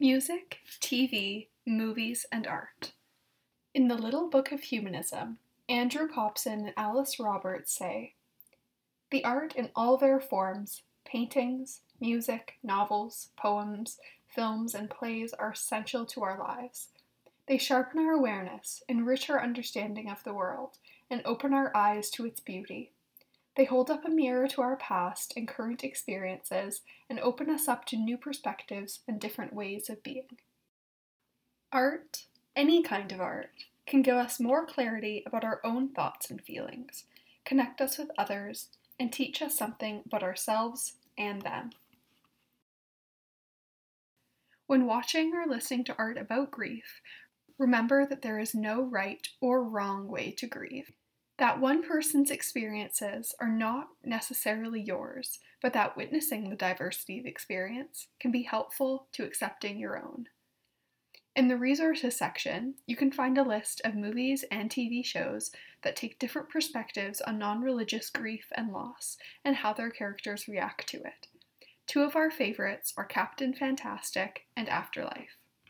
Music, TV, movies, and art. In the Little Book of Humanism, Andrew Copson and Alice Roberts say The art in all their forms paintings, music, novels, poems, films, and plays are essential to our lives. They sharpen our awareness, enrich our understanding of the world, and open our eyes to its beauty. They hold up a mirror to our past and current experiences and open us up to new perspectives and different ways of being. Art, any kind of art, can give us more clarity about our own thoughts and feelings, connect us with others, and teach us something about ourselves and them. When watching or listening to art about grief, remember that there is no right or wrong way to grieve that one person's experiences are not necessarily yours, but that witnessing the diversity of experience can be helpful to accepting your own. In the resources section, you can find a list of movies and TV shows that take different perspectives on non religious grief and loss and how their characters react to it. Two of our favorites are Captain Fantastic and Afterlife.